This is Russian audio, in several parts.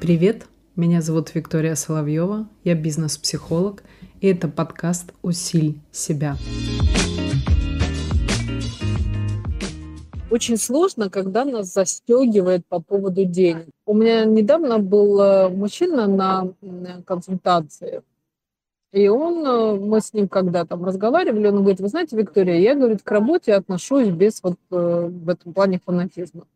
Привет, меня зовут Виктория Соловьева, я бизнес-психолог, и это подкаст «Усиль себя». Очень сложно, когда нас застегивает по поводу денег. У меня недавно был э, мужчина на консультации, и он, э, мы с ним когда там разговаривали, он говорит, вы знаете, Виктория, я, говорит, к работе отношусь без вот э, в этом плане фанатизма.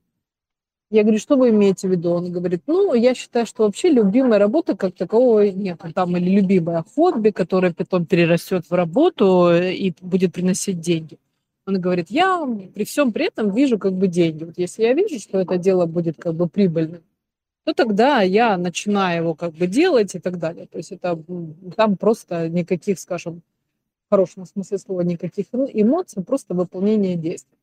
Я говорю, что вы имеете в виду? Он говорит, ну, я считаю, что вообще любимая работа как такового нет. Там или любимое хобби, которое потом перерастет в работу и будет приносить деньги. Он говорит, я при всем при этом вижу как бы деньги. Вот если я вижу, что это дело будет как бы прибыльным, то тогда я начинаю его как бы делать и так далее. То есть это там просто никаких, скажем, в хорошем смысле слова, никаких эмоций, просто выполнение действий.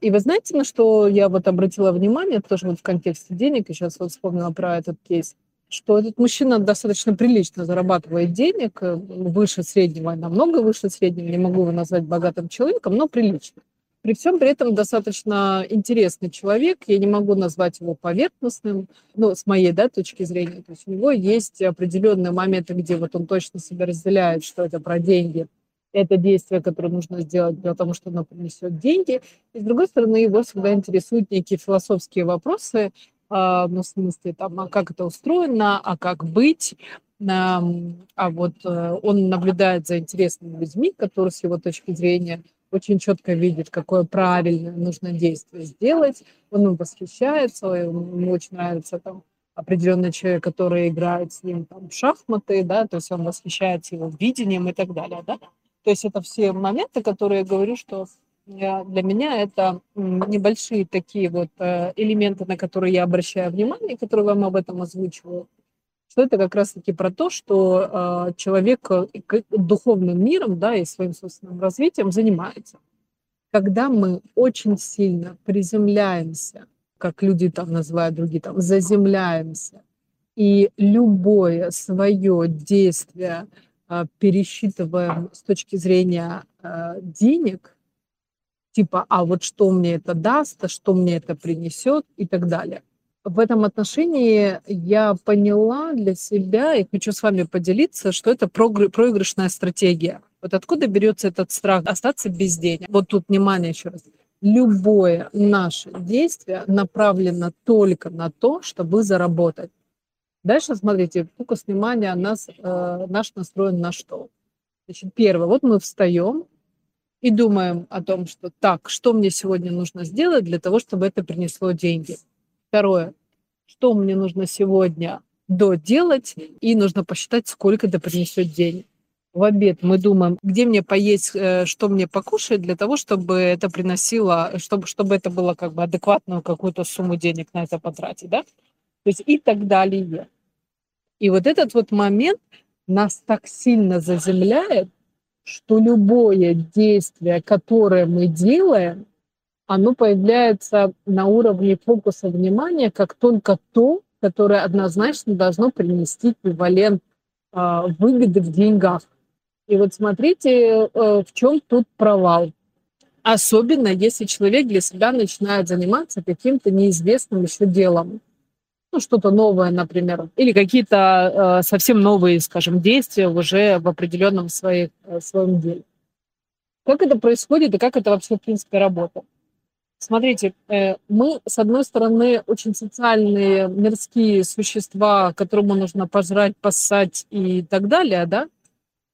И вы знаете, на что я вот обратила внимание, тоже вот в контексте денег, и сейчас вот вспомнила про этот кейс, что этот мужчина достаточно прилично зарабатывает денег, э, выше среднего, намного выше среднего, не могу его назвать богатым человеком, но прилично. При всем при этом достаточно интересный человек, я не могу назвать его поверхностным, ну, с моей да, точки зрения. То есть у него есть определенные моменты, где вот он точно себя разделяет, что это про деньги – это действие, которое нужно сделать для того, что оно принесет деньги. И с другой стороны, его всегда интересуют некие философские вопросы, а, ну, в смысле, там, а как это устроено, а как быть, а, вот э, он наблюдает за интересными людьми, которые с его точки зрения очень четко видят, какое правильное нужно действие сделать. Он им восхищается, ему очень нравится там определенный человек, который играет с ним там, в шахматы, да, то есть он восхищается его видением и так далее, да. То есть это все моменты, которые я говорю, что для меня это небольшие такие вот э, элементы, на которые я обращаю внимание, которые вам об этом озвучиваю, что это как раз-таки про то, что э, человек э, духовным миром да, и своим собственным развитием занимается. Когда мы очень сильно приземляемся, как люди там называют другие, там, заземляемся, и любое свое действие а, пересчитываем с точки зрения а, денег, типа, а вот что мне это даст, а что мне это принесет и так далее. В этом отношении я поняла для себя и хочу с вами поделиться, что это проигрышная стратегия. Вот откуда берется этот страх остаться без денег? Вот тут внимание еще раз. Любое наше действие направлено только на то, чтобы заработать. Дальше, смотрите, фокус внимания нас, э, наш настроен на что? Значит, первое, вот мы встаем и думаем о том, что так, что мне сегодня нужно сделать для того, чтобы это принесло деньги. Второе, что мне нужно сегодня доделать, и нужно посчитать, сколько это принесет денег. В обед мы думаем, где мне поесть, э, что мне покушать, для того, чтобы это приносило, чтобы, чтобы это было как бы адекватную какую-то сумму денег на это потратить, да? То есть и так далее. И вот этот вот момент нас так сильно заземляет, что любое действие, которое мы делаем, оно появляется на уровне фокуса внимания как только то, которое однозначно должно принести эквивалент э, выгоды в деньгах. И вот смотрите, э, в чем тут провал. Особенно если человек для себя начинает заниматься каким-то неизвестным еще делом ну, что-то новое, например, или какие-то э, совсем новые, скажем, действия уже в определенном своей, э, своем деле. Как это происходит и как это вообще, в принципе, работает? Смотрите, э, мы, с одной стороны, очень социальные, мирские существа, которому нужно пожрать, поссать и так далее, да?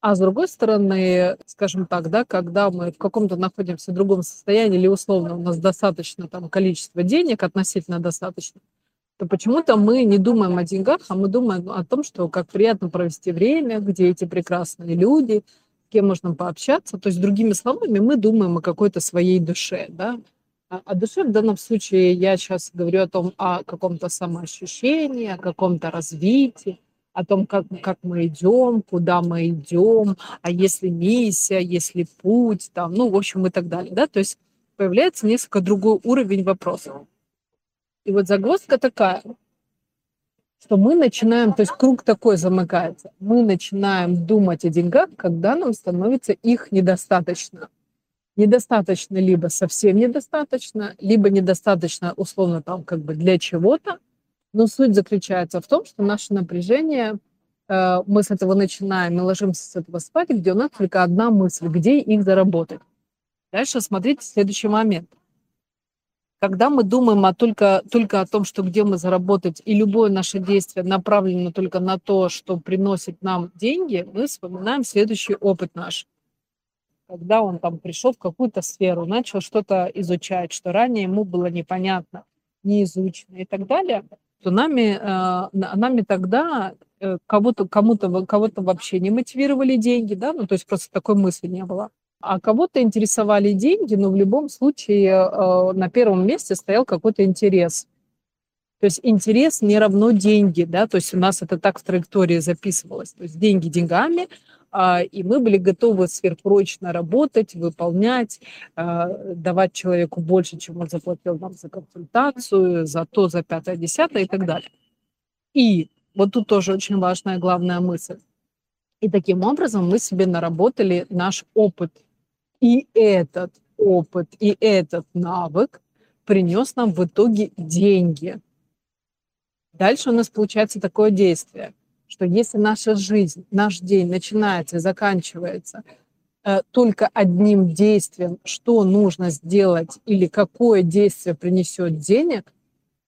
А с другой стороны, скажем так, да, когда мы в каком-то находимся в другом состоянии или условно у нас достаточно там количество денег, относительно достаточно, то почему-то мы не думаем о деньгах, а мы думаем о том, что как приятно провести время, где эти прекрасные люди, с кем можно пообщаться. То есть, другими словами, мы думаем о какой-то своей душе, да. А о душе в данном случае я сейчас говорю о том, о каком-то самоощущении, о каком-то развитии, о том, как, как мы идем, куда мы идем, а если миссия, если путь, там, ну, в общем, и так далее, да, то есть появляется несколько другой уровень вопросов. И вот загвоздка такая, что мы начинаем, то есть круг такой замыкается, мы начинаем думать о деньгах, когда нам становится их недостаточно. Недостаточно либо совсем недостаточно, либо недостаточно условно там как бы для чего-то. Но суть заключается в том, что наше напряжение, э, мы с этого начинаем и ложимся с этого спать, где у нас только одна мысль, где их заработать. Дальше смотрите следующий момент. Когда мы думаем о только, только о том, что где мы заработать, и любое наше действие направлено только на то, что приносит нам деньги, мы вспоминаем следующий опыт наш. Когда он там пришел в какую-то сферу, начал что-то изучать, что ранее ему было непонятно, не изучено и так далее, то нами, э, нами тогда э, кого-то, кому-то, кого-то вообще не мотивировали деньги, да, ну то есть просто такой мысли не было. А кого-то интересовали деньги, но в любом случае э, на первом месте стоял какой-то интерес. То есть интерес не равно деньги, да, то есть у нас это так в траектории записывалось. То есть деньги деньгами, и мы были готовы сверхпрочно работать, выполнять, э, давать человеку больше, чем он заплатил нам за консультацию, за то, за пятое, десятое и так далее. И вот тут тоже очень важная главная мысль. И таким образом мы себе наработали наш опыт – и этот опыт, и этот навык принес нам в итоге деньги. Дальше у нас получается такое действие, что если наша жизнь, наш день начинается и заканчивается э, только одним действием, что нужно сделать или какое действие принесет денег,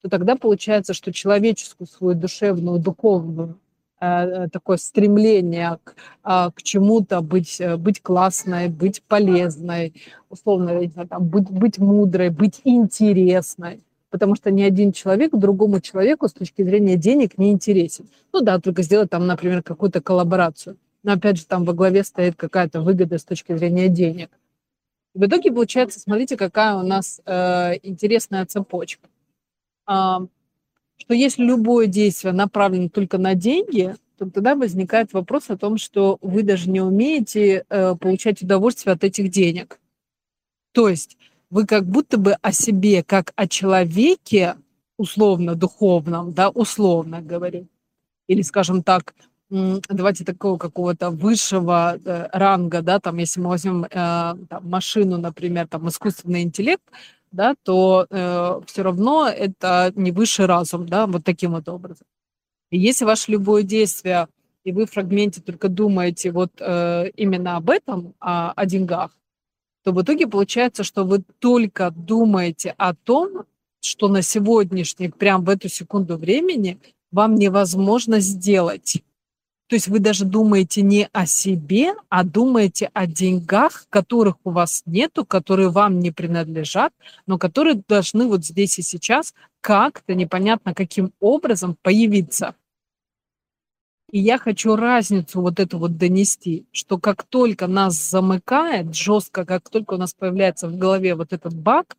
то тогда получается, что человеческую свою душевную, духовную Э, такое стремление к, а, к чему-то, быть, э, быть классной, быть полезной, условно, там, быть, быть мудрой, быть интересной. Потому что ни один человек другому человеку с точки зрения денег не интересен. Ну да, только сделать там, например, какую-то коллаборацию. Но опять же, там во главе стоит какая-то выгода с точки зрения денег. В итоге получается, смотрите, какая у нас э, интересная цепочка. Э, что если любое действие направлено только на деньги, то тогда возникает вопрос о том, что вы даже не умеете э, получать удовольствие от этих денег. То есть вы как будто бы о себе, как о человеке, условно духовном, да, условно говорю, или, скажем так, давайте такого какого-то высшего э, ранга, да, там, если мы возьмем э, там, машину, например, там, искусственный интеллект, да, то э, все равно это не высший разум, да, вот таким вот образом. И если ваше любое действие, и вы в фрагменте только думаете вот э, именно об этом, о, о деньгах, то в итоге получается, что вы только думаете о том, что на сегодняшний, прям в эту секунду времени вам невозможно сделать. То есть вы даже думаете не о себе, а думаете о деньгах, которых у вас нету, которые вам не принадлежат, но которые должны вот здесь и сейчас как-то непонятно каким образом появиться. И я хочу разницу вот эту вот донести, что как только нас замыкает жестко, как только у нас появляется в голове вот этот баг,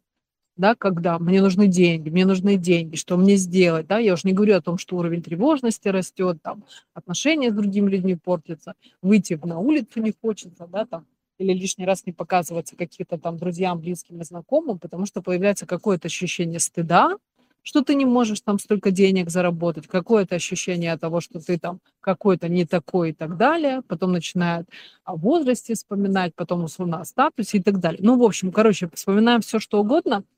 да, когда мне нужны деньги, мне нужны деньги, что мне сделать, да, я уже не говорю о том, что уровень тревожности растет, там, отношения с другими людьми портятся, выйти на улицу не хочется, да, там, или лишний раз не показываться каким-то там друзьям, близким и знакомым, потому что появляется какое-то ощущение стыда, что ты не можешь там столько денег заработать, какое-то ощущение того, что ты там какой-то не такой и так далее, потом начинают о возрасте вспоминать, потом условно о статусе и так далее. Ну, в общем, короче, вспоминаем все, что угодно –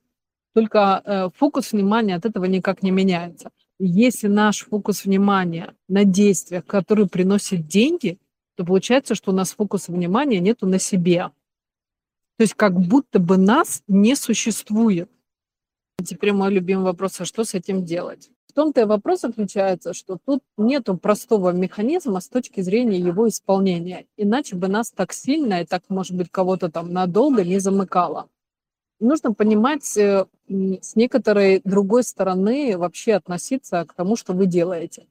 только э, фокус внимания от этого никак не меняется. Если наш фокус внимания на действиях, которые приносят деньги, то получается, что у нас фокус внимания нету на себе. То есть как будто бы нас не существует. Теперь мой любимый вопрос, а что с этим делать? В том-то и вопрос заключается, что тут нету простого механизма с точки зрения его исполнения. Иначе бы нас так сильно и так, может быть, кого-то там надолго не замыкало нужно понимать э, с некоторой другой стороны вообще относиться к тому, что вы делаете.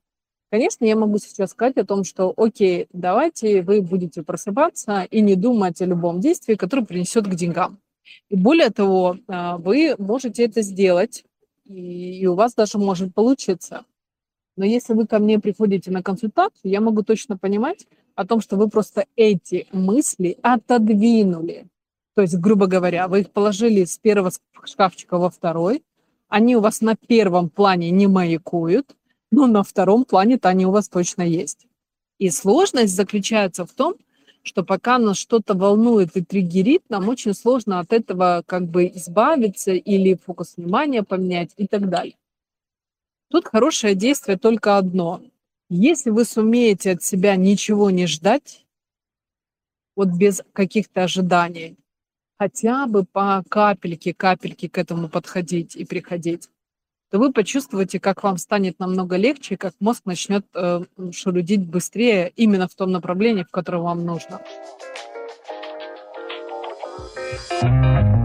Конечно, я могу сейчас сказать о том, что окей, давайте вы будете просыпаться и не думать о любом действии, которое принесет к деньгам. И более того, а, вы можете это сделать, и у вас даже может получиться. Но если вы ко мне приходите на консультацию, я могу точно понимать о том, что вы просто эти мысли отодвинули. То есть, грубо говоря, вы их положили с первого шкафчика во второй, они у вас на первом плане не маякуют, но на втором плане-то они у вас точно есть. И сложность заключается в том, что пока нас что-то волнует и триггерит, нам очень сложно от этого как бы избавиться или фокус внимания поменять и так далее. Тут хорошее действие только одно. Если вы сумеете от себя ничего не ждать, вот без каких-то ожиданий, хотя бы по капельке, капельке к этому подходить и приходить, то вы почувствуете, как вам станет намного легче, как мозг начнет э, шелудить быстрее именно в том направлении, в котором вам нужно. thank you